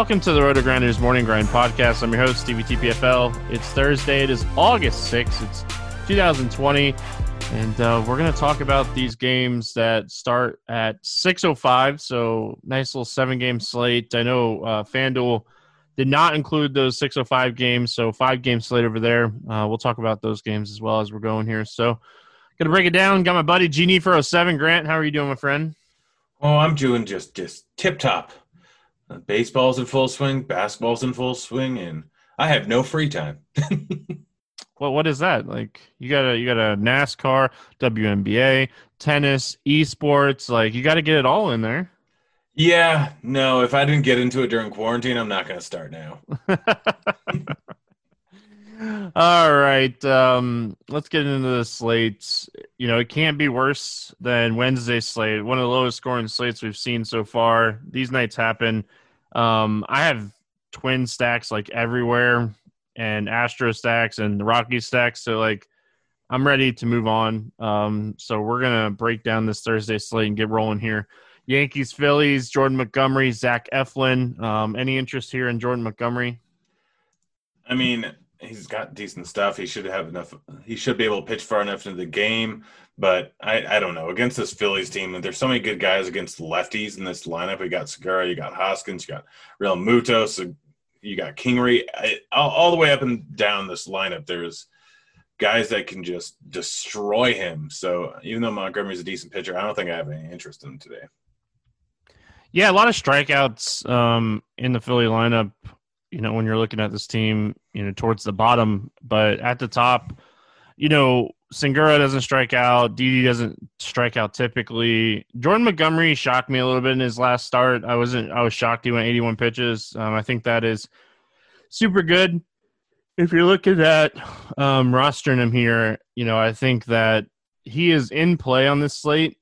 Welcome to the RotoGrinders Morning Grind Podcast. I'm your host, Stevie TPFL. It's Thursday. It is August 6th. It's 2020. And uh, we're going to talk about these games that start at 6.05. So, nice little seven game slate. I know uh, FanDuel did not include those 6.05 games. So, five game slate over there. Uh, we'll talk about those games as well as we're going here. So, going to break it down. Got my buddy Genie for 07. Grant, how are you doing, my friend? Oh, I'm doing just just tip top. Uh, baseball's in full swing, basketball's in full swing, and I have no free time. Well, what is that? Like you got a you got a NASCAR, WNBA, tennis, esports. Like you got to get it all in there. Yeah, no. If I didn't get into it during quarantine, I'm not going to start now. all right, um, let's get into the slates. You know, it can't be worse than Wednesday slate. One of the lowest scoring slates we've seen so far. These nights happen. Um, I have twin stacks like everywhere and Astro stacks and the Rocky stacks. So like I'm ready to move on. Um, so we're gonna break down this Thursday slate and get rolling here. Yankees, Phillies, Jordan Montgomery, Zach Eflin. Um, any interest here in Jordan Montgomery? I mean, he's got decent stuff. He should have enough. He should be able to pitch far enough into the game. But I, I don't know against this Phillies team. There's so many good guys against lefties in this lineup. We got Segura, you got Hoskins, you got Realmuto, so you got Kingery, I, all, all, the way up and down this lineup. There's guys that can just destroy him. So even though Montgomery's a decent pitcher, I don't think I have any interest in him today. Yeah, a lot of strikeouts um, in the Philly lineup. You know, when you're looking at this team, you know, towards the bottom, but at the top, you know, Segura doesn't strike out. Didi doesn't strike out typically. Jordan Montgomery shocked me a little bit in his last start. I wasn't. I was shocked he went 81 pitches. Um, I think that is super good. If you're looking at um, rostering him here, you know I think that he is in play on this slate.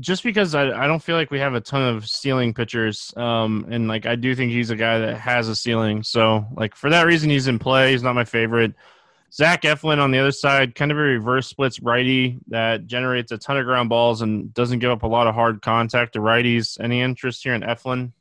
Just because I, I don't feel like we have a ton of ceiling pitchers, um, and like I do think he's a guy that has a ceiling. So like for that reason, he's in play. He's not my favorite. Zach Eflin on the other side, kind of a reverse splits righty that generates a ton of ground balls and doesn't give up a lot of hard contact to righties. Any interest here in Eflin?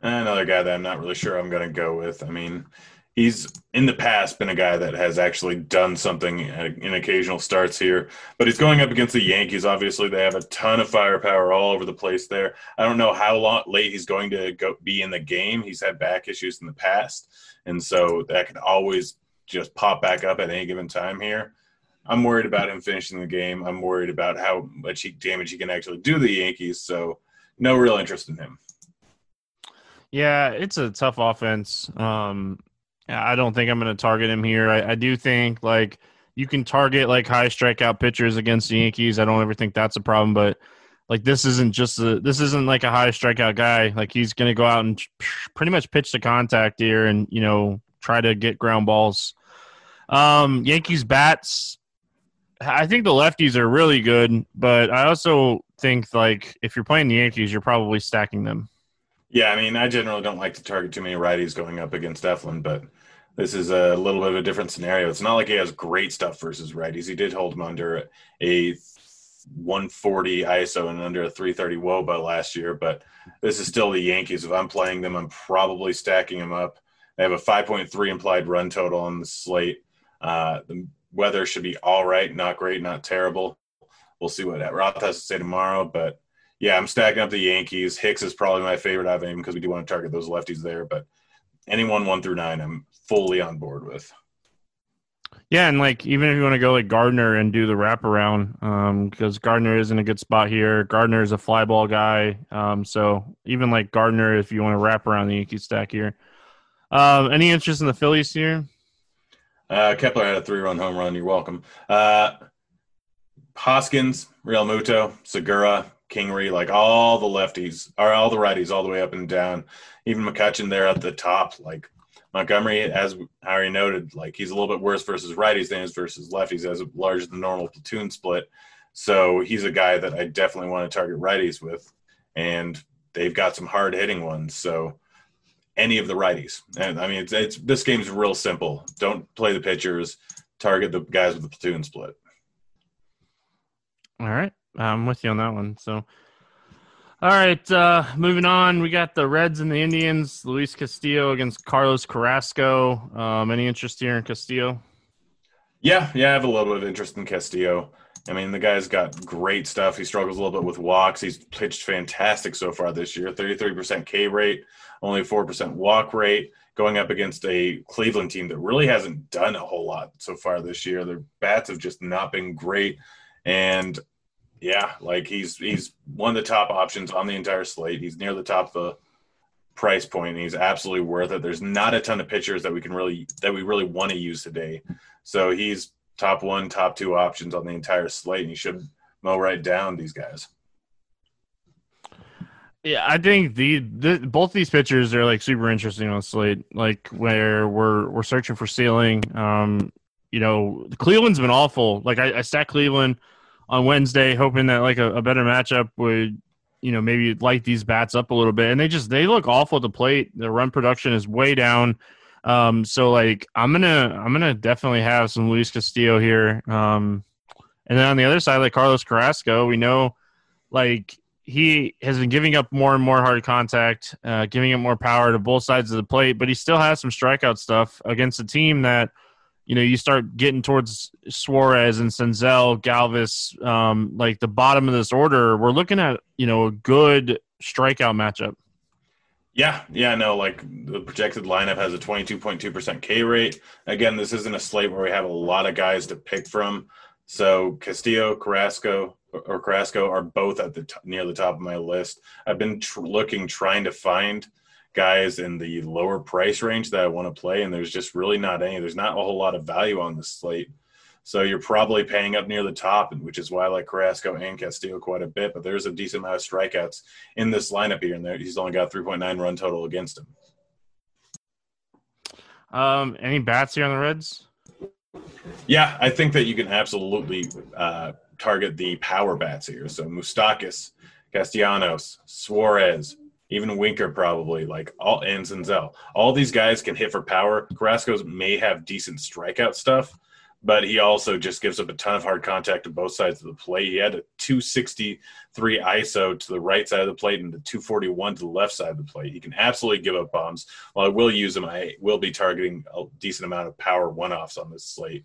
Another guy that I'm not really sure I'm going to go with. I mean, he's in the past been a guy that has actually done something in occasional starts here, but he's going up against the Yankees. Obviously, they have a ton of firepower all over the place there. I don't know how long late he's going to go be in the game. He's had back issues in the past, and so that could always just pop back up at any given time here. I'm worried about him finishing the game. I'm worried about how much he, damage he can actually do the Yankees. So, no real interest in him. Yeah, it's a tough offense. Um, I don't think I'm going to target him here. I, I, do think like you can target like high strikeout pitchers against the Yankees. I don't ever think that's a problem, but like this isn't just a this isn't like a high strikeout guy. Like he's going to go out and pretty much pitch the contact here and you know try to get ground balls. Um, Yankees bats. I think the lefties are really good, but I also think like if you're playing the Yankees, you're probably stacking them. Yeah, I mean, I generally don't like to target too many righties going up against Eflin, but this is a little bit of a different scenario. It's not like he has great stuff versus righties. He did hold him under a 140 ISO and under a 330 WOBA last year, but this is still the Yankees. If I'm playing them, I'm probably stacking them up. They have a 5.3 implied run total on the slate. Uh, the weather should be all right, not great, not terrible. We'll see what Roth has to say tomorrow, but yeah, I'm stacking up the Yankees. Hicks is probably my favorite out of him because we do want to target those lefties there, but anyone one through nine, I'm fully on board with. Yeah, and like even if you want to go like Gardner and do the wraparound, um, because Gardner is in a good spot here. Gardner is a fly ball guy, um, so even like Gardner, if you want to wrap around the Yankee stack here, uh, any interest in the Phillies here? Uh, Kepler had a three-run home run. You're welcome. Uh, Hoskins, Realmuto, Segura, Kingery, like all the lefties, or all the righties, all the way up and down. Even McCutchen there at the top. Like Montgomery, as I already noted, like he's a little bit worse versus righties than is versus lefties, as a larger than normal platoon split. So he's a guy that I definitely want to target righties with, and they've got some hard hitting ones. So any of the righties. And I mean, it's, it's this game's real simple. Don't play the pitchers. Target the guys with the platoon split. All right, I'm with you on that one. So, All right, uh, moving on. We got the Reds and the Indians. Luis Castillo against Carlos Carrasco. Um, any interest here in Castillo? Yeah, yeah, I have a little bit of interest in Castillo. I mean, the guy's got great stuff. He struggles a little bit with walks. He's pitched fantastic so far this year 33% K rate, only 4% walk rate, going up against a Cleveland team that really hasn't done a whole lot so far this year. Their bats have just not been great. And yeah, like he's he's one of the top options on the entire slate. He's near the top of the price point. he's absolutely worth it. There's not a ton of pitchers that we can really that we really want to use today. So he's top one, top two options on the entire slate, and you should mow right down these guys. Yeah, I think the, the both these pitchers are like super interesting on the slate. Like where we're we're searching for ceiling. Um, you know, Cleveland's been awful. Like I, I stacked Cleveland on Wednesday, hoping that like a, a, better matchup would, you know, maybe light these bats up a little bit. And they just they look awful at the plate. Their run production is way down. Um, so like I'm gonna I'm gonna definitely have some Luis Castillo here. Um, and then on the other side, like Carlos Carrasco, we know like he has been giving up more and more hard contact, uh, giving up more power to both sides of the plate, but he still has some strikeout stuff against a team that you know, you start getting towards Suarez and Senzel, Galvis, um, like the bottom of this order, we're looking at, you know, a good strikeout matchup. Yeah, yeah, no, like the projected lineup has a 22.2% K rate. Again, this isn't a slate where we have a lot of guys to pick from. So Castillo, Carrasco, or Carrasco are both at the t- near the top of my list. I've been tr- looking, trying to find guys in the lower price range that I want to play, and there's just really not any. There's not a whole lot of value on the slate. So you're probably paying up near the top, which is why I like Carrasco and Castillo quite a bit. But there's a decent amount of strikeouts in this lineup here, and there he's only got 3.9 run total against him. Um, any bats here on the Reds? Yeah, I think that you can absolutely uh, target the power bats here. So Moustakas, Castellanos, Suarez, even Winker probably, like all and Senzel. All these guys can hit for power. Carrasco's may have decent strikeout stuff, but he also just gives up a ton of hard contact to both sides of the plate. He had a 263 ISO to the right side of the plate and a 241 to the left side of the plate. He can absolutely give up bombs. While I will use him, I will be targeting a decent amount of power one offs on this slate.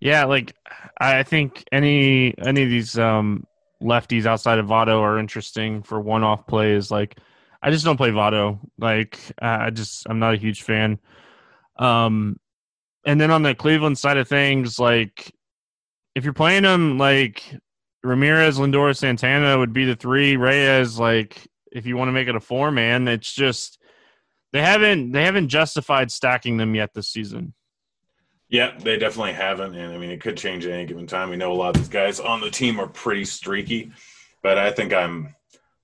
Yeah, like I think any any of these um lefties outside of Votto are interesting for one-off plays. Like, I just don't play Votto. Like, I just I'm not a huge fan. Um, and then on the Cleveland side of things, like, if you're playing them, like Ramirez, Lindor, Santana would be the three. Reyes, like, if you want to make it a four man, it's just they haven't they haven't justified stacking them yet this season. Yeah, they definitely haven't, and I mean it could change at any given time. We know a lot of these guys on the team are pretty streaky, but I think I'm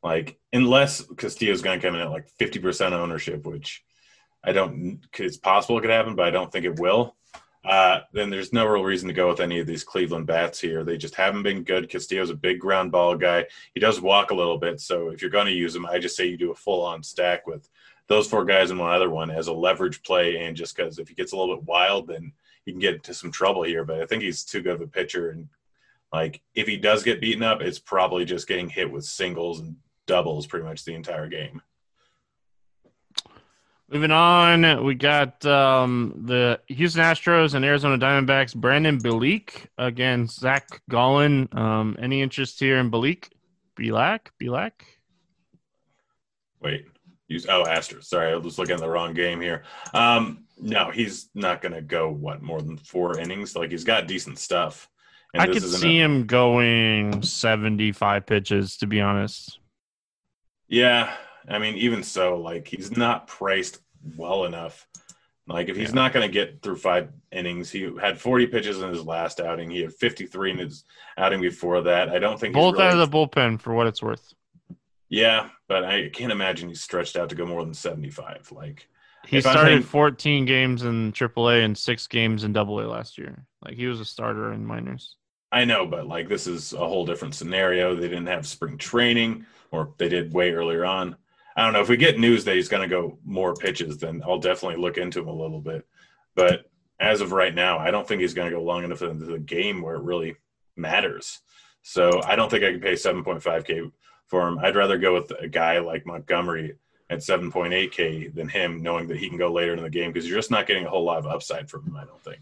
like unless Castillo's going to come in at like fifty percent ownership, which I don't. It's possible it could happen, but I don't think it will. Uh, then there's no real reason to go with any of these Cleveland bats here. They just haven't been good. Castillo's a big ground ball guy. He does walk a little bit, so if you're going to use him, I just say you do a full on stack with those four guys and one other one as a leverage play, and just because if he gets a little bit wild, then he can get into some trouble here. But I think he's too good of a pitcher, and like if he does get beaten up, it's probably just getting hit with singles and doubles pretty much the entire game. Moving on, we got um, the Houston Astros and Arizona Diamondbacks. Brandon Bielak against Zach Gallen. Um, any interest here in Bielak? Bielak? Bielak? Wait, use oh Astros. Sorry, I was looking at the wrong game here. Um, no, he's not going to go what more than four innings. Like he's got decent stuff. I could see a, him going seventy-five pitches. To be honest. Yeah, I mean, even so, like he's not priced well enough. Like if he's yeah. not going to get through five innings, he had 40 pitches in his last outing. He had 53 in his outing before that. I don't think he's both really... out of the bullpen for what it's worth. Yeah, but I can't imagine he's stretched out to go more than 75. Like he started 14 games in AAA and six games in AA last year. Like he was a starter in minors. I know, but like this is a whole different scenario. They didn't have spring training, or they did way earlier on. I don't know. If we get news that he's going to go more pitches, then I'll definitely look into him a little bit. But as of right now, I don't think he's going to go long enough into the game where it really matters. So I don't think I can pay 7.5K for him. I'd rather go with a guy like Montgomery at 7.8K than him, knowing that he can go later in the game because you're just not getting a whole lot of upside from him, I don't think.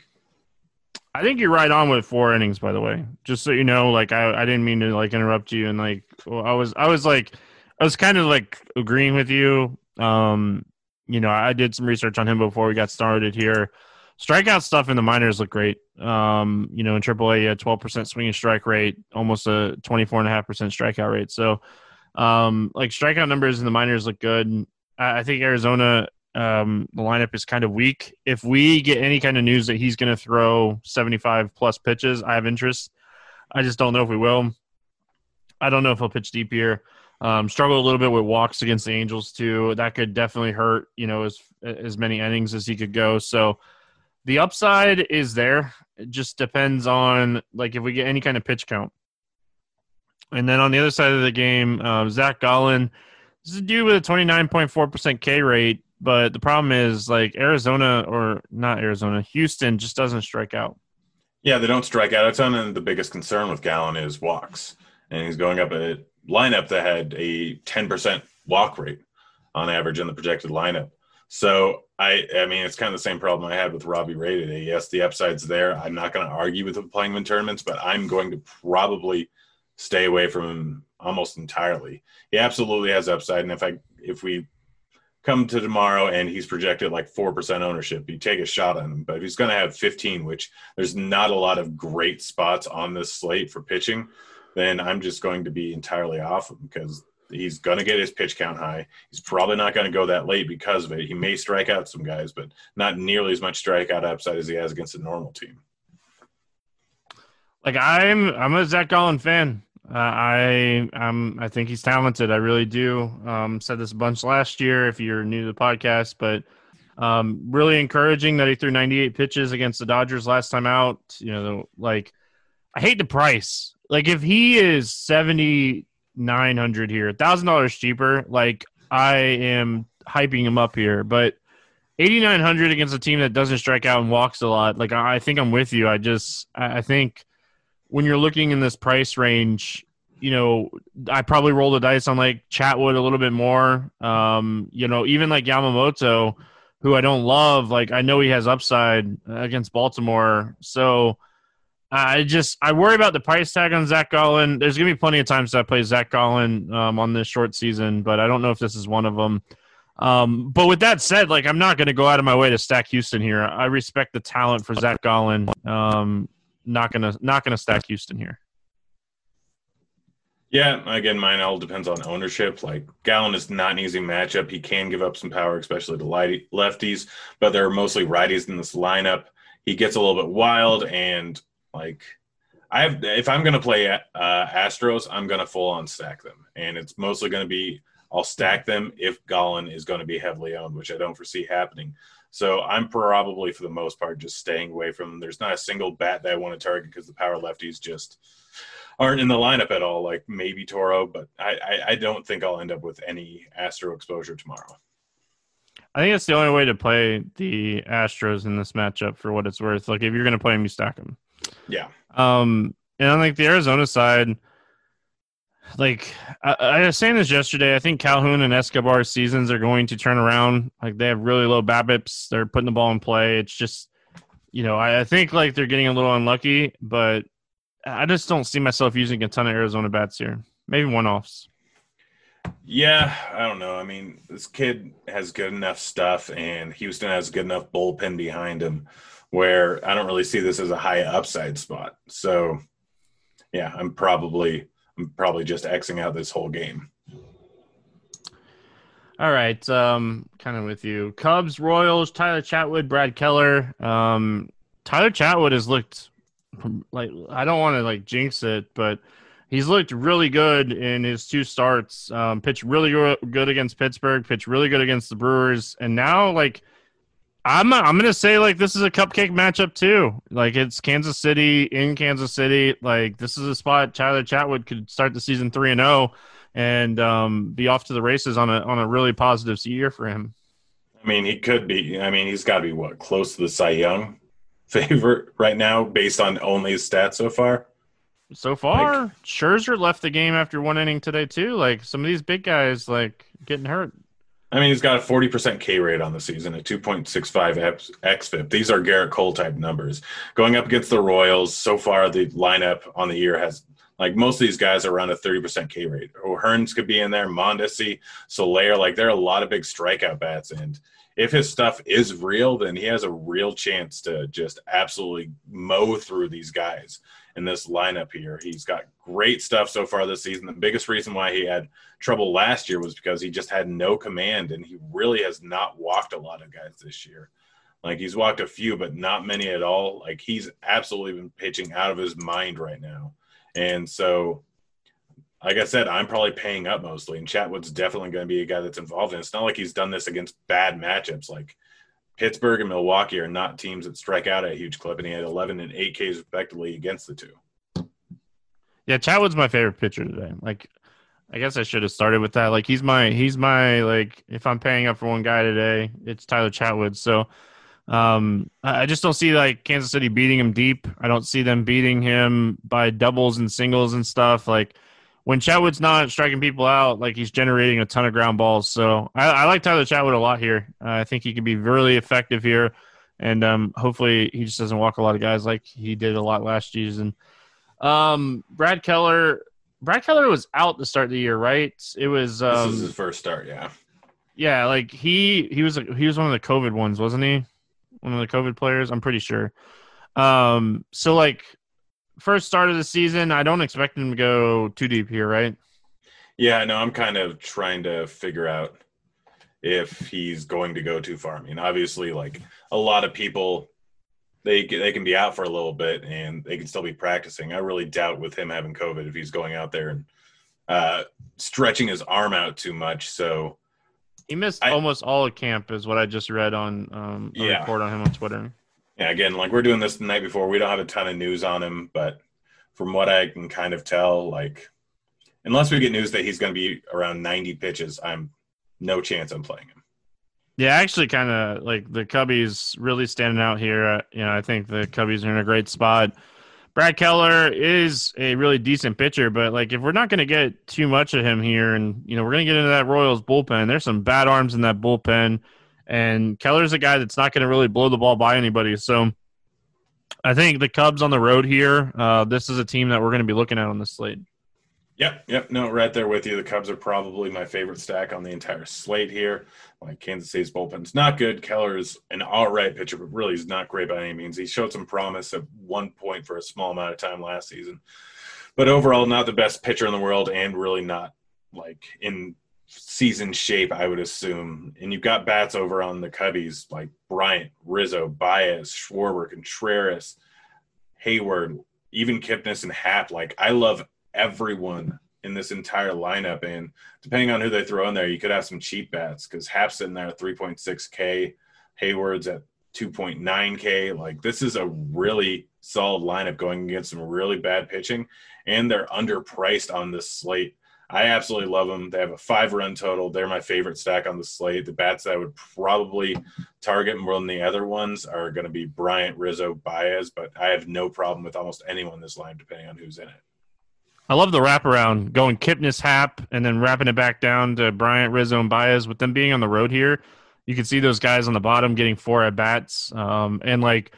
I think you're right on with four innings, by the way. Just so you know, like I, I didn't mean to like interrupt you, and like I was, I was like, I was kind of like agreeing with you. Um, you know, I did some research on him before we got started here. Strikeout stuff in the minors look great. Um, you know, in AAA, a 12% swinging strike rate, almost a 24.5% strikeout rate. So, um, like strikeout numbers in the minors look good. I, I think Arizona, um, the lineup is kind of weak. If we get any kind of news that he's going to throw 75 plus pitches, I have interest. I just don't know if we will. I don't know if he'll pitch deep here. Um, struggle a little bit with walks against the Angels too. That could definitely hurt. You know, as as many innings as he could go. So the upside is there. It just depends on like if we get any kind of pitch count. And then on the other side of the game, uh, Zach Gallen this is a dude with a 29.4% K rate, but the problem is like Arizona or not Arizona, Houston just doesn't strike out. Yeah, they don't strike out a ton, and the biggest concern with Gallen is walks. And he's going up a lineup that had a 10% walk rate on average in the projected lineup. So I, I mean, it's kind of the same problem I had with Robbie Ray today. Yes, the upside's there. I'm not going to argue with him playing in tournaments, but I'm going to probably stay away from him almost entirely. He absolutely has upside, and if I if we come to tomorrow and he's projected like four percent ownership, you take a shot on him. But if he's going to have 15, which there's not a lot of great spots on this slate for pitching, then I'm just going to be entirely off him because he's going to get his pitch count high. He's probably not going to go that late because of it. He may strike out some guys, but not nearly as much strikeout upside as he has against a normal team. Like I'm, I'm a Zach Gallen fan. Uh, I um I think he's talented. I really do. Um, said this a bunch last year. If you're new to the podcast, but um, really encouraging that he threw 98 pitches against the Dodgers last time out. You know, like I hate the price. Like if he is 7900 here, thousand dollars cheaper. Like I am hyping him up here, but 8900 against a team that doesn't strike out and walks a lot. Like I think I'm with you. I just I think when you're looking in this price range, you know, I probably roll the dice on like Chatwood a little bit more. Um, you know, even like Yamamoto, who I don't love, like I know he has upside against Baltimore. So I just I worry about the price tag on Zach Gallen. There's gonna be plenty of times that I play Zach Gallen um, on this short season, but I don't know if this is one of them. Um, but with that said, like I'm not going to go out of my way to stack Houston here. I respect the talent for Zach Gallen. Um, not gonna not gonna stack Houston here. Yeah, again, mine all depends on ownership. Like Gallen is not an easy matchup. He can give up some power, especially to lefties, but there are mostly righties in this lineup. He gets a little bit wild, and like I have, if I'm to play uh, Astros, I'm to full on stack them, and it's mostly to be I'll stack them if Gallen is to be heavily owned, which I don't foresee happening. So I'm probably, for the most part, just staying away from them. There's not a single bat that I want to target because the power lefties just aren't in the lineup at all. Like maybe Toro, but I, I, I don't think I'll end up with any Astro exposure tomorrow. I think it's the only way to play the Astros in this matchup for what it's worth. Like if you're going to play them, you stack them. Yeah. Um, and on like the Arizona side, like I, I, was saying this yesterday, I think Calhoun and Escobar's seasons are going to turn around. Like they have really low BABIPs. They're putting the ball in play. It's just, you know, I, I think like they're getting a little unlucky, but I just don't see myself using a ton of Arizona bats here. Maybe one offs. Yeah, I don't know. I mean, this kid has good enough stuff, and Houston has good enough bullpen behind him where I don't really see this as a high upside spot. So, yeah, I'm probably I'm probably just Xing out this whole game. All right, um, kind of with you. Cubs, Royals, Tyler Chatwood, Brad Keller. Um, Tyler Chatwood has looked like I don't want to like jinx it, but he's looked really good in his two starts. Um, pitched really good against Pittsburgh, pitched really good against the Brewers, and now like I'm I'm gonna say like this is a cupcake matchup too. Like it's Kansas City in Kansas City. Like this is a spot Tyler Chatwood could start the season three and zero, oh and um, be off to the races on a on a really positive year for him. I mean, he could be. I mean, he's got to be what close to the Cy Young favorite right now, based on only his stats so far. So far, like, Scherzer left the game after one inning today too. Like some of these big guys, like getting hurt. I mean, he's got a 40% K rate on the season, a 2.65 xFIP. These are Gerrit Cole type numbers. Going up against the Royals, so far the lineup on the year has like most of these guys are around a 30% K rate. O'Hearns could be in there, Mondesi, Soler. Like there are a lot of big strikeout bats. And if his stuff is real, then he has a real chance to just absolutely mow through these guys in this lineup here. He's got great stuff so far this season. The biggest reason why he had trouble last year was because he just had no command and he really has not walked a lot of guys this year. Like he's walked a few, but not many at all. Like he's absolutely been pitching out of his mind right now. And so, like I said, I'm probably paying up mostly, and Chatwood's definitely going to be a guy that's involved. And it's not like he's done this against bad matchups. Like Pittsburgh and Milwaukee are not teams that strike out at a huge clip, and he had 11 and 8 Ks respectively against the two. Yeah, Chatwood's my favorite pitcher today. Like, I guess I should have started with that. Like, he's my he's my like if I'm paying up for one guy today, it's Tyler Chatwood. So, um, I just don't see like Kansas City beating him deep. I don't see them beating him by doubles and singles and stuff. Like, when Chatwood's not striking people out, like he's generating a ton of ground balls. So I, I like Tyler Chatwood a lot here. Uh, I think he can be really effective here, and um, hopefully he just doesn't walk a lot of guys like he did a lot last season. Um, Brad Keller, Brad Keller was out to start of the year, right? It was. Um, this is his first start, yeah. Yeah, like he he was he was one of the COVID ones, wasn't he? One of the COVID players, I'm pretty sure. Um, so like first start of the season, I don't expect him to go too deep here, right? Yeah, no, I'm kind of trying to figure out if he's going to go too far. I mean, obviously, like a lot of people, they they can be out for a little bit and they can still be practicing. I really doubt with him having COVID if he's going out there and uh, stretching his arm out too much. So he missed I, almost all of camp, is what I just read on um, a yeah. report on him on Twitter yeah, again, like we're doing this the night before. We don't have a ton of news on him, but from what I can kind of tell, like unless we get news that he's going to be around 90 pitches, I'm no chance I'm playing him. Yeah, actually, kind of like the Cubbies really standing out here. Uh, you know, I think the Cubbies are in a great spot. Brad Keller is a really decent pitcher, but like if we're not going to get too much of him here, and you know we're going to get into that Royals bullpen, there's some bad arms in that bullpen. And Keller's a guy that's not going to really blow the ball by anybody. So I think the Cubs on the road here, uh, this is a team that we're going to be looking at on the slate. Yep, yep. No, right there with you. The Cubs are probably my favorite stack on the entire slate here. Like Kansas City's bullpen's not good. Keller is an all right pitcher, but really he's not great by any means. He showed some promise at one point for a small amount of time last season. But overall, not the best pitcher in the world and really not like in season shape, I would assume. And you've got bats over on the Cubbies like Bryant, Rizzo, Baez, Schwarber, Contreras, Heyward, even Kipnis and Happ. Like I love everyone in this entire lineup. And depending on who they throw in there, you could have some cheap bats because Happ's in there at 3.6K, Heyward's at 2.9K. Like this is a really solid lineup going against some really bad pitching, and they're underpriced on this slate. I absolutely love them. They have a five run total. They're my favorite stack on the slate. The bats that I would probably target more than the other ones are going to be Bryant, Rizzo, Baez, but I have no problem with almost anyone this line, depending on who's in it. I love the wraparound, going Kipnis Happ, and then wrapping it back down to Bryant, Rizzo, and Baez. With them being on the road here, you can see those guys on the bottom getting four at bats. Um, and like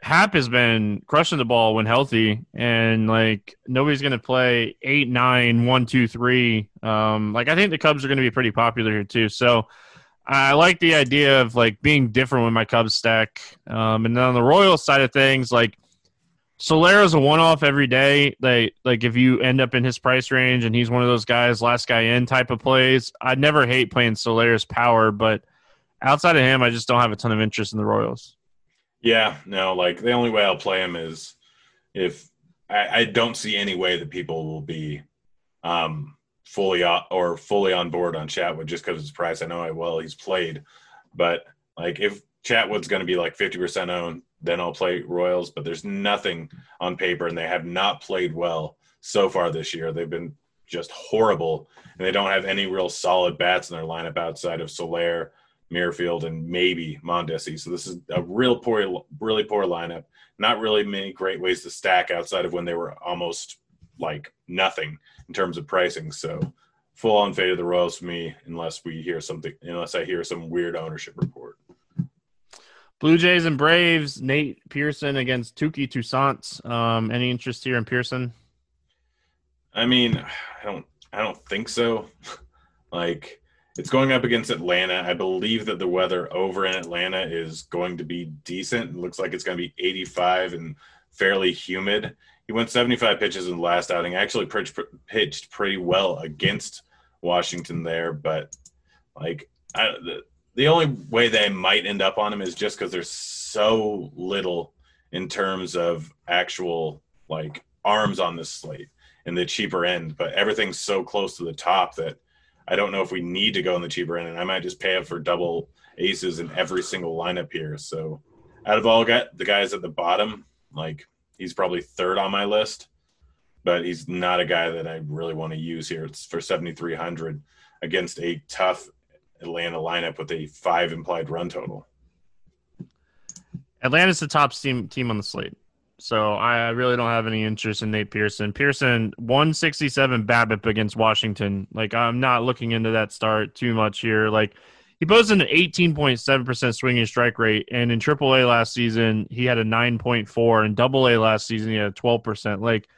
Happ has been crushing the ball when healthy, and like nobody's going to play eight, nine, one, two, three. Um, like I think the Cubs are going to be pretty popular here too. So I like the idea of like being different with my Cubs stack. Um, and then on the Royals side of things, like Soler's a one-off every day. Like like if you end up in his price range and he's one of those guys, last guy in type of plays. I'd never hate playing Soler's power, but outside of him, I just don't have a ton of interest in the Royals. Yeah, no, like the only way I'll play him is if I, I don't see any way that people will be um, fully or fully on board on Chatwood just because it's price. I know I well he's played, but like if Chatwood's going to be like fifty percent owned, then I'll play Royals. But there's nothing on paper, and they have not played well so far this year. They've been just horrible, and they don't have any real solid bats in their lineup outside of Soler, Merrifield, and maybe Mondesi. So this is a real poor, really poor lineup. Not really many great ways to stack outside of when they were almost like nothing in terms of pricing. So full on fade of the Royals for me, unless we hear something, unless I hear some weird ownership report. Blue Jays and Braves. Nate Pearson against Touki Toussaint. Um, any interest here in Pearson? I mean, I don't, I don't think so. like it's going up against Atlanta. I believe that the weather over in Atlanta is going to be decent. It looks like it's going to be 85 and fairly humid. He went 75 pitches in the last outing. Actually, pitched pretty well against Washington there, but like I, the, the only way they might end up on him is just because there's so little in terms of actual like arms on this slate in the cheaper end, but everything's so close to the top that I don't know if we need to go in the cheaper end, and I might just pay up for double aces in every single lineup here. So, out of all got the guys at the bottom, like he's probably third on my list, but he's not a guy that I really want to use here. It's for 7,300 against a tough Atlanta lineup with a five implied run total. Atlanta's the top team team on the slate. So I really don't have any interest in Nate Pearson. Pearson 167 BABIP against Washington. Like I'm not looking into that start too much here. Like he posted an 18.7% swinging strike rate, and in AAA last season he had a 9.4, and Double A last season he had 12%. Like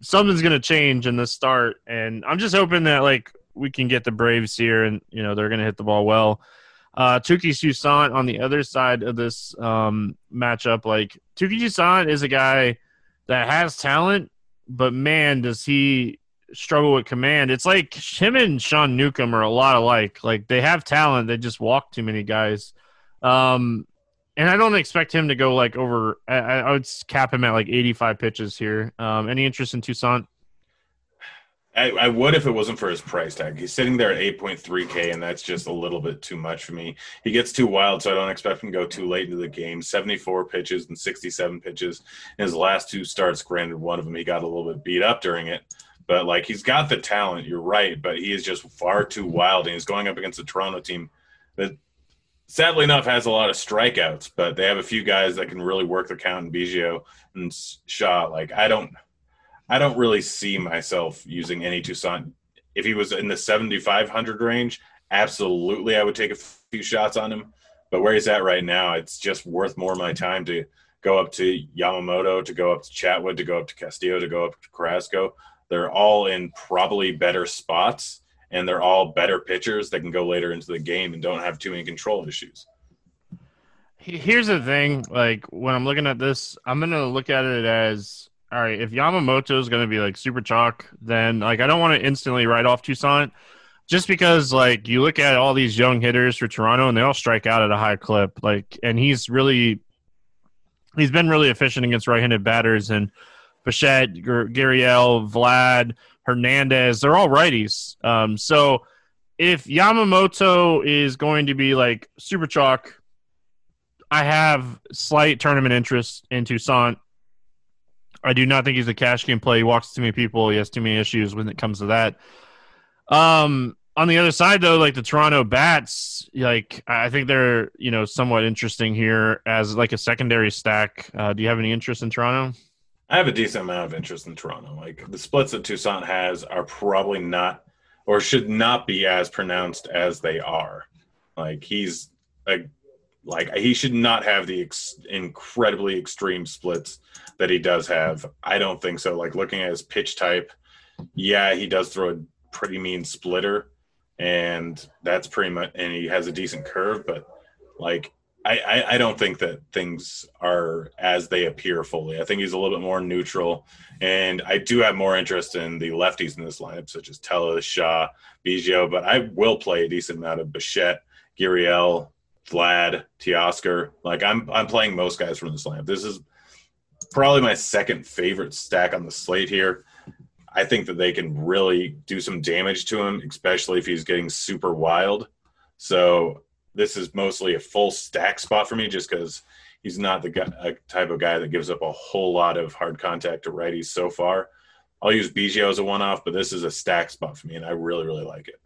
something's gonna change in this start, and I'm just hoping that like we can get the Braves here, and you know they're gonna hit the ball well. Uh, Touki Toussaint on the other side of this um, matchup, like Touki Toussaint is a guy that has talent, but man, does he struggle with command. It's like him and Sean Newcomb are a lot alike. Like they have talent, they just walk too many guys. Um, and I don't expect him to go like over. I, I would cap him at like 85 pitches here. Um, any interest in Toussaint? I, I, would if it wasn't for his price tag. He's sitting there at 8.3K, and that's just a little bit too much for me. He gets too wild, so I don't expect him to go too late into the game. 74 pitches and 67 pitches in his last two starts. Granted, one of them he got a little bit beat up during it, but like he's got the talent. You're right, but he is just far too wild, and he's going up against a Toronto team that, sadly enough, has a lot of strikeouts. But they have a few guys that can really work the count in Biggio and Shaw. Like I don't. I don't really see myself using any Toussaint. If he was in the 7,500 range, absolutely, I would take a few shots on him. But where he's at right now, it's just worth more of my time to go up to Yamamoto, to go up to Chatwood, to go up to Castillo, to go up to Carrasco. They're all in probably better spots, and they're all better pitchers that can go later into the game and don't have too many control issues. Here's the thing: like when I'm looking at this, I'm gonna look at it as all right, if Yamamoto is going to be like super chalk, then like I don't want to instantly write off Toussaint just because like you look at all these young hitters for Toronto and they all strike out at a high clip. Like, and he's really he's been really efficient against right-handed batters and Bichette, Gurriel, Vlad, Hernandez. They're all righties. Um, so if Yamamoto is going to be like super chalk, I have slight tournament interest in Toussaint I do not think he's a cash game play. He walks too many people. He has too many issues when it comes to that. Um, on the other side, though, like the Toronto Bats, like I think they're you know somewhat interesting here as like a secondary stack. Uh, do you have any interest in Toronto? I have a decent amount of interest in Toronto. Like the splits that Toussaint has are probably not or should not be as pronounced as they are. Like he's a like he should not have the ex- incredibly extreme splits that he does have. I don't think so. Like looking at his pitch type, yeah, he does throw a pretty mean splitter, and that's pretty much. And he has a decent curve, but like I, I, I don't think that things are as they appear fully. I think he's a little bit more neutral, and I do have more interest in the lefties in this lineup, such as Tellez, Shaw, Biggio. But I will play a decent amount of Bichette, Gurriel, Vlad, Teoscar. Like I'm I'm playing most guys from the slam. This is probably my second favorite stack on the slate here. I think that they can really do some damage to him, especially if he's getting super wild. So this is mostly a full stack spot for me, just because he's not the guy, type of guy that gives up a whole lot of hard contact to righties so far. I'll use Biggio as a one-off, but this is a stack spot for me, and I really, really like it.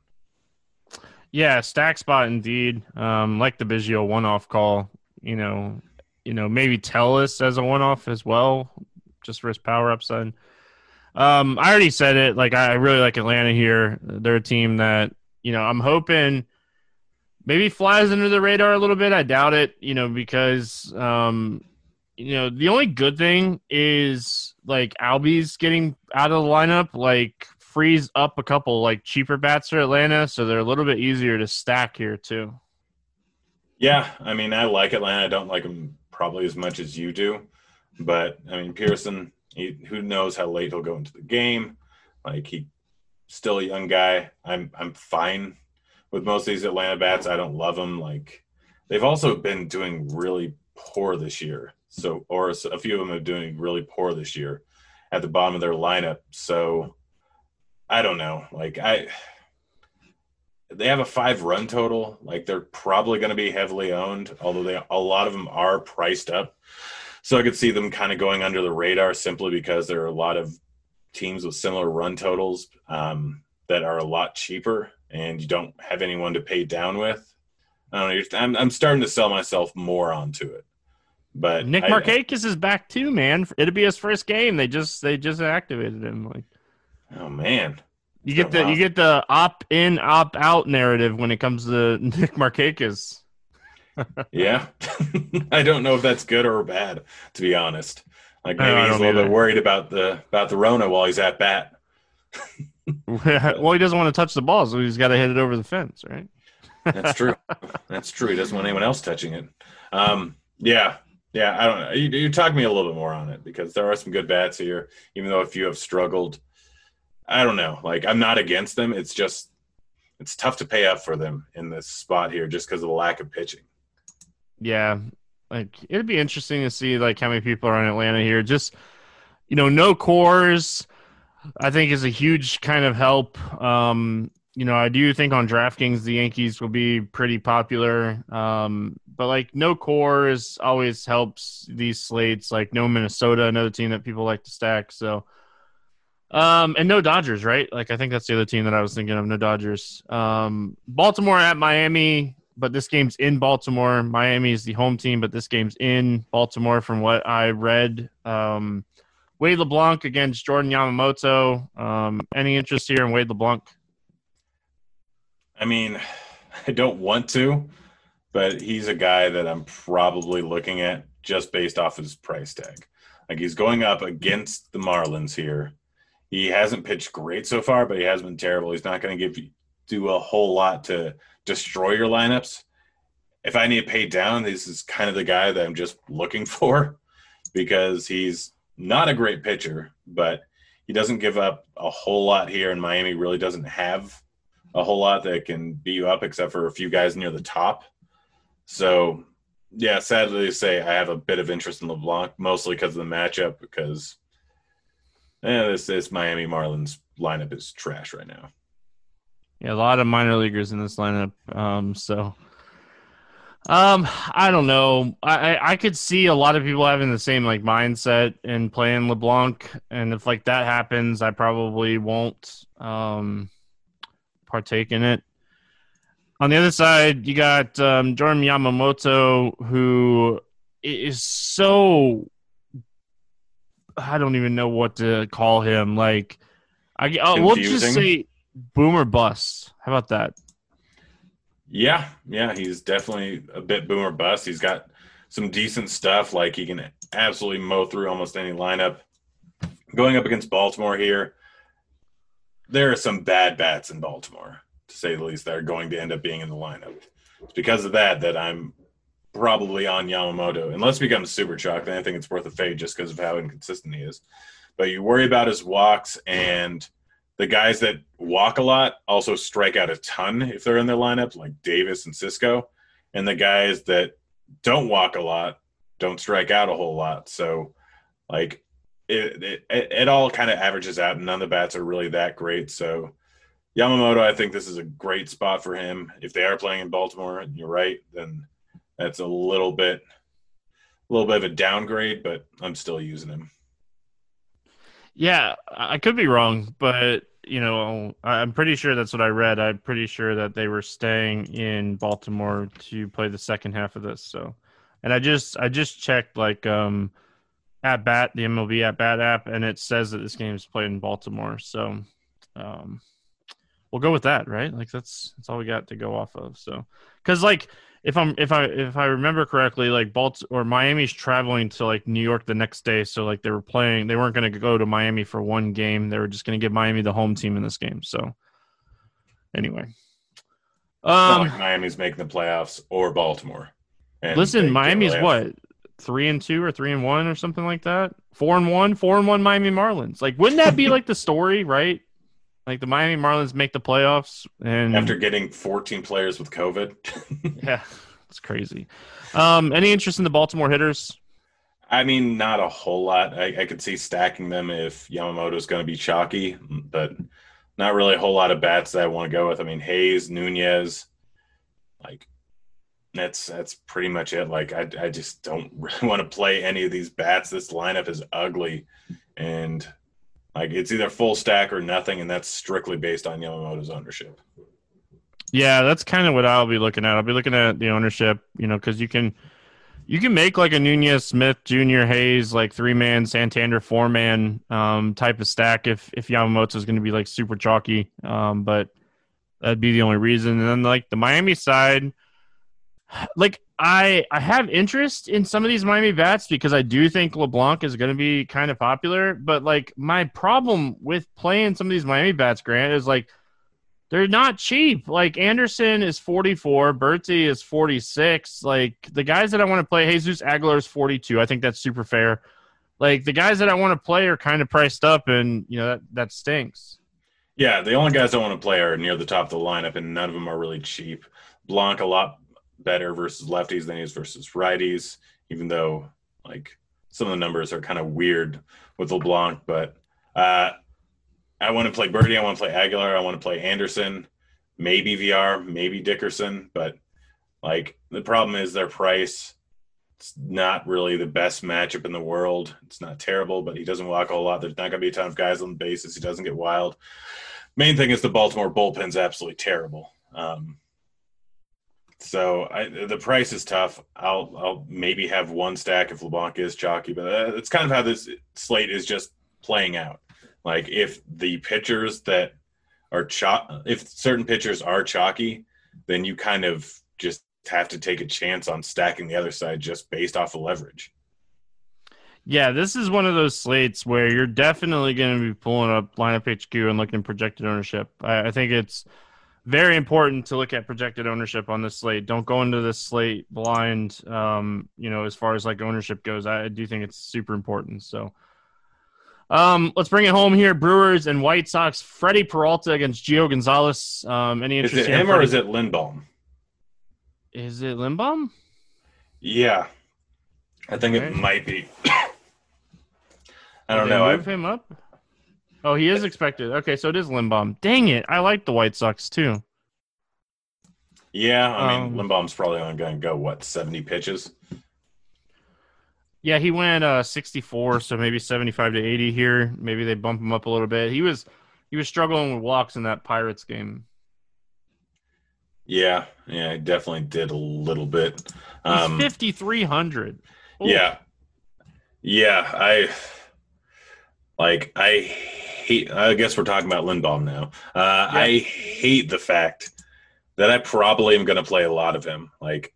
Yeah, stack spot indeed. Um, like the Biggio one-off call. You know, you know, maybe Tellez as a one-off as well, just for his power upside. Um, I already said it. Like I really like Atlanta here. They're a team that you know I'm hoping maybe flies under the radar a little bit. I doubt it. You know because um, you know the only good thing is like Albies getting out of the lineup. Like frees up a couple like cheaper bats for Atlanta, so they're a little bit easier to stack here too. Yeah, I mean I like Atlanta. I don't like them probably as much as you do, but I mean Pearson he, who knows how late he'll go into the game? Like he still a young guy. I'm I'm fine with most of these Atlanta bats. I don't love them. Like they've also been doing really poor this year. So or a few of them are doing really poor this year at the bottom of their lineup. So I don't know. Like I they have a five run total. Like they're probably going to be heavily owned, although they a lot of them are priced up. So I could see them kind of going under the radar simply because there are a lot of teams with similar run totals um, that are a lot cheaper, and you don't have anyone to pay down with. I don't know. I'm, I'm starting to sell myself more onto it. But Nick Markakis is back too, man. It'll be his first game. They just they just activated him. Like, oh man, you get the you get the opt in opt out narrative when it comes to Nick Markakis yeah, I don't know if that's good or bad, to be honest. Like maybe he's a little either. bit worried about the about the Rona while he's at bat. well, he doesn't want to touch the ball, so he's got to hit it over the fence, right? That's true. That's true. He doesn't want anyone else touching it. Um, yeah, yeah. I don't know. You, you talk me a little bit more on it because there are some good bats here, even though a few have struggled. I don't know. Like I'm not against them. It's just it's tough to pay up for them in this spot here just because of the lack of pitching yeah, like it'd be interesting to see like how many people are in Atlanta here. Just you know, no Coors, I think is a huge kind of help. Um, you know, I do think on DraftKings the Yankees will be pretty popular. Um, but like no Coors always helps these slates. Like no Minnesota, another team that people like to stack. So. Um, and no Dodgers, right? Like I think that's the other team that I was thinking of. No Dodgers. Um, Baltimore at Miami but this game's in Baltimore. Miami is the home team, but this game's in Baltimore from what I read. Um, Wade LeBlanc against Jordan Yamamoto. Um, any interest here in Wade LeBlanc? I mean, I don't want to, but he's a guy that I'm probably looking at just based off his price tag. Like he's going up against the Marlins here. He hasn't pitched great so far, but he has been terrible. He's not going to give you do a whole lot to destroy your lineups. If I need to pay down, this is kind of the guy that I'm just looking for because he's not a great pitcher, but he doesn't give up a whole lot here, and Miami really doesn't have a whole lot that can beat you up except for a few guys near the top. So, yeah, sadly to say, I have a bit of interest in LeBlanc, mostly because of the matchup, because yeah, this, this Miami Marlins lineup is trash right now. Yeah, a lot of minor leaguers in this lineup. Um, so, um, I don't know. I I could see a lot of people having the same like mindset and playing LeBlanc, and if like that happens, I probably won't um partake in it. On the other side, you got um, Jordan Yamamoto, who is so I don't even know what to call him. Like, I uh, we'll just say boomer bust. How about that? Yeah, yeah, he's definitely a bit boomer bust. He's got some decent stuff, like he can absolutely mow through almost any lineup. Going up against Baltimore here, there are some bad bats in Baltimore, to say the least, that are going to end up being in the lineup. It's because of that that I'm probably on Yamamoto. Unless he becomes super chalk, then I think it's worth a fade just because of how inconsistent he is. But you worry about his walks and – the guys that walk a lot also strike out a ton if they're in their lineup, like Davis and Sisco. And the guys that don't walk a lot don't strike out a whole lot. So, like, it, it, it all kind of averages out, and none of the bats are really that great. So, Yamamoto, I think this is a great spot for him. If they are playing in Baltimore, and you're right, then that's a little bit, a little bit of a downgrade, but I'm still using him. Yeah, I could be wrong, but you know, I'm pretty sure that's what I read. I'm pretty sure that they were staying in Baltimore to play the second half of this. So, and I just I just checked like um at bat the MLB at bat app, and it says that this game is played in Baltimore. So, um, we'll go with that, right? Like that's that's all we got to go off of. So, because like if I'm if I if I remember correctly, like Baltimore or Miami's traveling to like New York the next day, so like they were playing, they weren't going to go to Miami for one game. They were just going to give Miami the home team in this game. So, anyway, um, like Miami's making the playoffs or Baltimore. listen, Miami's what three and two or three and one or something like that. Four and one, four and one Miami Marlins. Like, wouldn't that be like the story, right? Like the Miami Marlins make the playoffs and after getting 14 players with COVID. yeah, it's crazy. Um, any interest in the Baltimore hitters? I mean, not a whole lot. I, I could see stacking them if Yamamoto is going to be chalky, but not really a whole lot of bats that I want to go with. I mean, Hays, Nunez, like that's that's pretty much it. Like I, I just don't really want to play any of these bats. This lineup is ugly, and like it's either full stack or nothing, and that's strictly based on Yamamoto's ownership. Yeah, that's kind of what I'll be looking at. I'll be looking at the ownership, you know, because you can you can make like a Nunez Smith Jr. Hays like three man Santander four man um, type of stack if if Yamamoto is going to be like super chalky, um, but that'd be the only reason. And then like the Miami side, like I I have interest in some of these Miami bats because I do think LeBlanc is going to be kind of popular. But like my problem with playing some of these Miami bats, Grant, is like they're not cheap. Like Anderson is 44, Berti is 46. Like the guys that I want to play, Jesus Aguilar is 42. I think that's super fair. Like the guys that I want to play are kind of priced up, and you know that that stinks. Yeah, the only guys I want to play are near the top of the lineup, and none of them are really cheap. Blanc a lot better versus lefties than he is versus righties, even though like some of the numbers are kind of weird with LeBlanc. But uh, I want to play Berti. I want to play Aguilar. I want to play Anderson, maybe Villar, maybe Dickerson. But like the problem is their price. It's not really the best matchup in the world. It's not terrible, but he doesn't walk a lot. There's not going to be a ton of guys on the bases. He doesn't get wild. Main thing is the Baltimore bullpen's absolutely terrible. Um, so I, the price is tough. I'll I'll maybe have one stack if LeBlanc is chalky, but uh, it's kind of how this slate is just playing out. Like if the pitchers that are chalk, if certain pitchers are chalky, then you kind of just have to take a chance on stacking the other side just based off of leverage. Yeah, this is one of those slates where you're definitely going to be pulling up lineup HQ and looking at projected ownership. I, I think it's very important to look at projected ownership on this slate. Don't go into this slate blind. Um, you know, as far as like ownership goes, I do think it's super important. So, um, let's bring it home here. Brewers and White Sox. Freddie Peralta against Gio Gonzalez. Um, any interest? Is it him or is it Lindblom? Is it Lindblom? Yeah, I think okay. it might be. I don't know. Move I... him up. Oh, he is expected. Okay, so it is Lindblom. Dang it! I like the White Sox too. Yeah, I mean um, Lindblom's probably only going to go what seventy pitches. Yeah, he went uh, sixty-four, so maybe seventy-five to eighty here. Maybe they bump him up a little bit. He was he was struggling with walks in that Pirates game. Yeah, yeah, he definitely did a little bit. Um, fifty-three hundred. Yeah, yeah, I like I hate. I guess we're talking about Lindblom now. Uh, yeah. I hate the fact that I probably am going to play a lot of him. Like,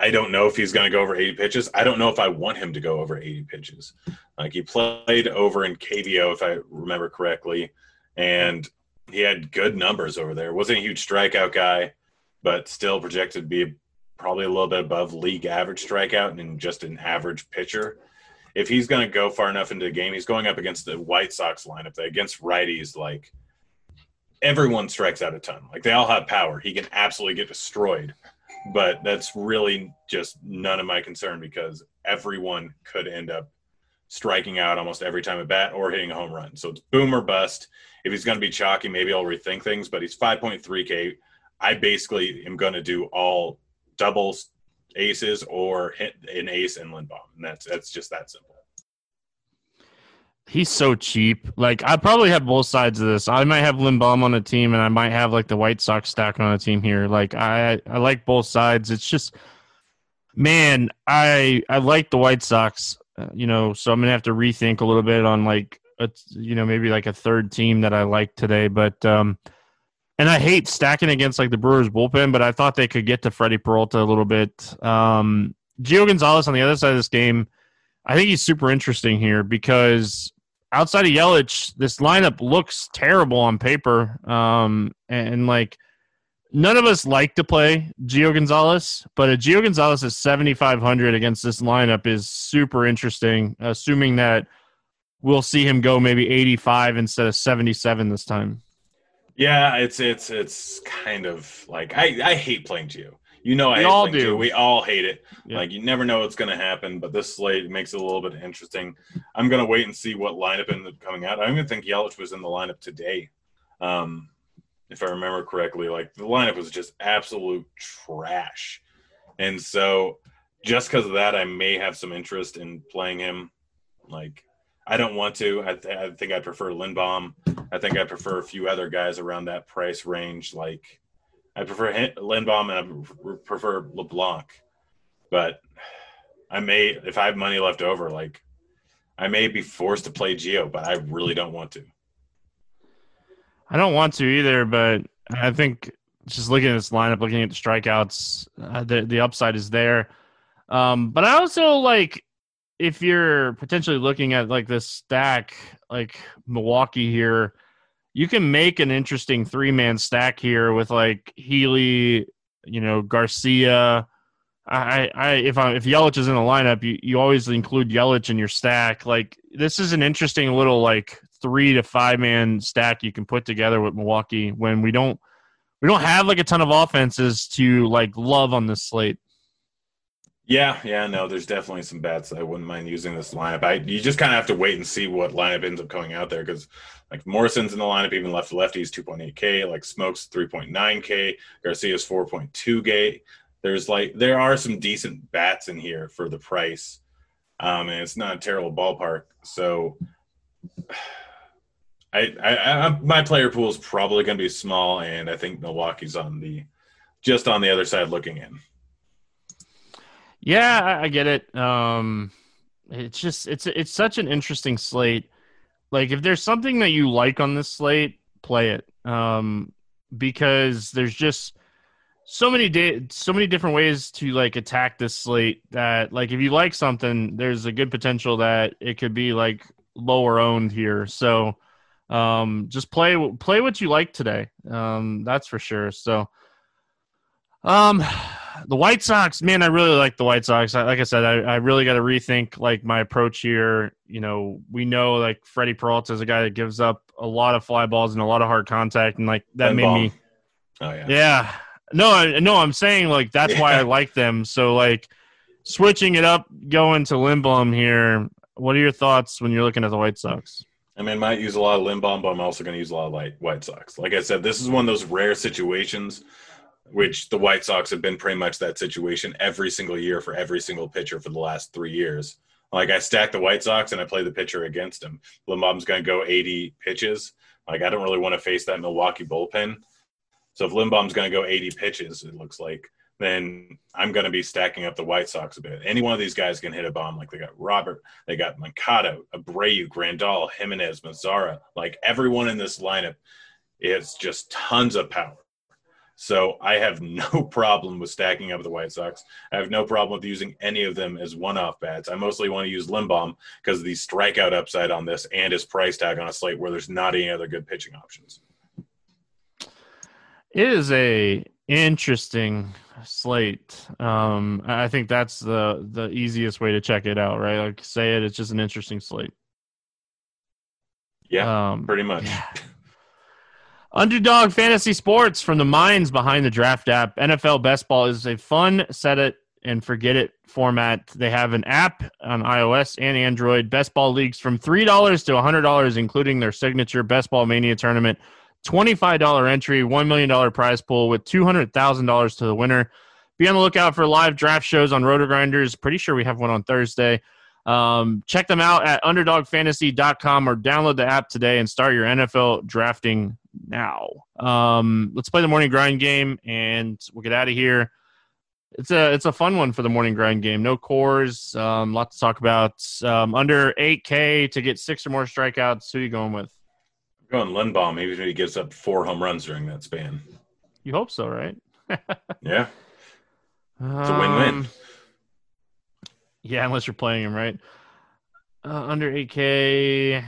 I don't know if he's going to go over 80 pitches. I don't know if I want him to go over 80 pitches. Like, he played over in KBO, if I remember correctly, and he had good numbers over there. Wasn't a huge strikeout guy, but still projected to be probably a little bit above league average strikeout and just an average pitcher if he's going to go far enough into the game, he's going up against the White Sox lineup. Against righties, like everyone strikes out a ton. Like they all have power. He can absolutely get destroyed. But that's really just none of my concern because everyone could end up striking out almost every time at bat or hitting a home run. So it's boom or bust. If he's going to be chalky, maybe I'll rethink things. But he's 5.3K. I basically am going to do all doubles, aces or hit an ace and Lindblom, and that's that's just that simple. he's so cheap. Like I probably have both sides of this. I might have Lindblom on a team, and I might have like the White Sox stack on a team here. Like I, I like both sides. It's just, man, I I like the White Sox. Uh, you know, so I'm gonna have to rethink a little bit on like, a, you know, maybe like a third team that I like today. But um, and I hate stacking against like the Brewers bullpen, but I thought they could get to Freddie Peralta a little bit. Um, Gio Gonzalez on the other side of this game, I think he's super interesting here because outside of Yelich, this lineup looks terrible on paper. Um, and, and, like none of us like to play Gio Gonzalez, but a Gio Gonzalez at 7,500 against this lineup is super interesting, assuming that we'll see him go maybe 85 instead of 77 this time. Yeah, it's it's it's kind of like I I hate playing Gio. You know, I all do. We all hate it. Yeah. Like you never know what's going to happen, but this slate makes it a little bit interesting. I'm going to wait and see what lineup ended up coming out. I don't even think Yelich was in the lineup today, um, if I remember correctly. Like the lineup was just absolute trash, and so just because of that, I may have some interest in playing him. Like I don't want to. I, th- I think I prefer Lindblom. I think I prefer a few other guys around that price range, like I prefer Lindblom and I prefer LeBlanc, but I may if I have money left over, like I may be forced to play Gio, but I really don't want to. I don't want to either, but I think just looking at this lineup, looking at the strikeouts, uh, the the upside is there. Um, but I also like if you're potentially looking at like this stack, like Milwaukee here you can make an interesting three man stack here with like Healy, you know, Garcia. I, I, if I, if Yelich is in the lineup, you, you always include Yelich in your stack. Like this is an interesting little like three to five man stack you can put together with Milwaukee when we don't, we don't have like a ton of offenses to like love on this slate. Yeah, yeah, no, there's definitely some bats I wouldn't mind using this lineup. I you just kind of have to wait and see what lineup ends up coming out there because like Morrison's in the lineup, even left lefties 2.8k, like Smoak's 3.9k, Garcia's 4.2k. There's like there are some decent bats in here for the price, um, and it's not a terrible ballpark. So, I, I, I my player pool is probably going to be small, and I think Milwaukee's on the just on the other side looking in. Yeah, I, I get it. Um, it's just it's it's such an interesting slate. Like if there's something that you like on this slate, play it. Um, because there's just so many da- so many different ways to like attack this slate that like if you like something, there's a good potential that it could be like lower owned here. So um, just play play what you like today. Um, that's for sure. So um the White Sox, man, I really like the White Sox. I, like I said, I, I really got to rethink like my approach here. You know, we know like Freddie Peralta is a guy that gives up a lot of fly balls and a lot of hard contact, and like that made me. Oh yeah. Yeah. No, I, no, I'm saying like that's yeah. why I like them. So like switching it up, going to Lindblom here. What are your thoughts when you're looking at the White Sox? I mean, might use a lot of Lindblom, but I'm also going to use a lot of White Sox. Like I said, this is one of those rare situations which the White Sox have been pretty much that situation every single year for every single pitcher for the last three years. Like I stack the White Sox and I play the pitcher against him. Lindblom's going to go 80 pitches. Like I don't really want to face that Milwaukee bullpen. So if Lindblom's going to go 80 pitches, it looks like, then I'm going to be stacking up the White Sox a bit. Any one of these guys can hit a bomb. Like they got Robert, they got Moncada, Abreu, Grandal, Jimenez, Mazara. Like everyone in this lineup is just tons of power. So I have no problem with stacking up the White Sox. I have no problem with using any of them as one-off bats. I mostly want to use Lindblom because of the strikeout upside on this and his price tag on a slate where there's not any other good pitching options. It is a interesting slate. Um, I think that's the the easiest way to check it out, right? Like say it, it's just an interesting slate. Yeah, um, pretty much. Yeah. Underdog Fantasy Sports from the minds behind the Draft app. NFL Best Ball is a fun set it and forget it format. They have an app on iOS and Android. Best Ball leagues from $3 to $100, including their signature Best Ball Mania tournament. $25 entry, $1 million prize pool with $200,000 to the winner. Be on the lookout for live draft shows on RotoGrinders. Pretty sure we have one on Thursday. Um, check them out at underdogfantasy.com or download the app today and start your NFL drafting now. Um, let's play the morning grind game and we'll get out of here. It's a it's a fun one for the morning grind game. No Coors, um, lot to talk about. Um, under 8K to get six or more strikeouts. Who are you going with? I'm going Lindblom. Maybe he gives up four home runs during that span. You hope so, right? yeah, it's a win-win. Um, Yeah, unless you're playing him right. Uh, under 8K,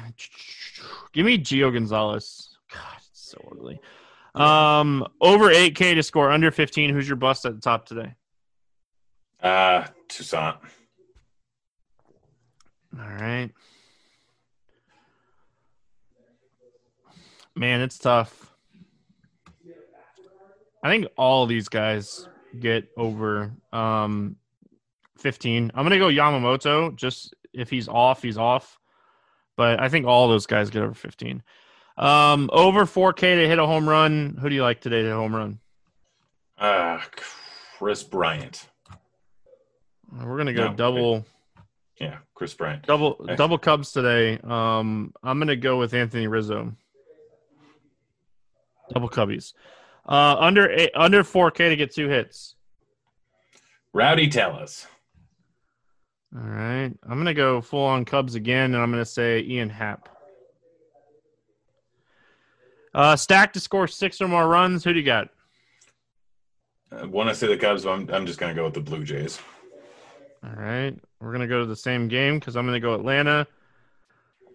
give me Gio Gonzalez. God, it's so ugly. Um, over 8K to score under 15. Who's your bust at the top today? Uh, Toussaint. All right. Man, it's tough. I think all these guys get over um 15. I'm going to go Yamamoto just if he's off, he's off. But I think all those guys get over 15. Um over 4K to hit a home run. Who do you like today to home run? Uh, Kris Bryant. We're going to go No, double Yeah, Kris Bryant. double Okay. double Cubs today. Um I'm going to go with Anthony Rizzo. Double Cubbies. Uh under eight, under 4K to get two hits. Rowdy Tellez. All right. I'm going to go full on Cubs again, and I'm going to say Ian Happ. Uh, stack to score six or more runs. Who do you got? Uh, when I say the Cubs, I'm, I'm just going to go with the Blue Jays. All right. We're going to go to the same game because I'm going to go Atlanta.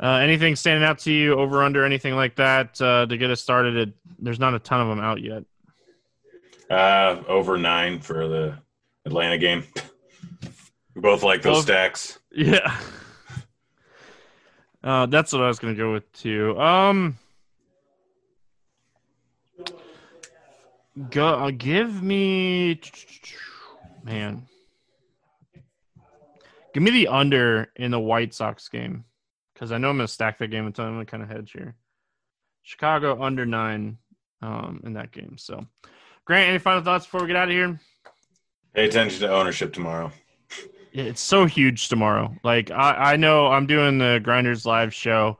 Uh, anything standing out to you over under anything like that uh, to get us started? It, there's not a ton of them out yet. Uh, over nine for the Atlanta game. we both like those Well- stacks. Yeah. Uh, that's what I was going to go with too. Um, go uh, give me, man, give me the under in the White Sox game because I know I'm going to stack that game. until I'm going to kind of hedge here. Chicago under nine um, in that game. So, Grant, any final thoughts before we get out of here? Pay attention to ownership tomorrow. It's so huge tomorrow. Like I, I know I'm doing the Grinders live show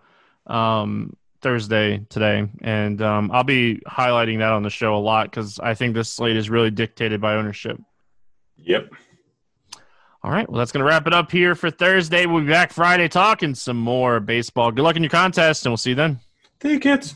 um, Thursday today, and um, I'll be highlighting that on the show a lot because I think this slate is really dictated by ownership. Yep. All right, well that's gonna wrap it up here for Thursday. We'll be back Friday talking some more baseball. Good luck in your contest, and we'll see you then. Take it.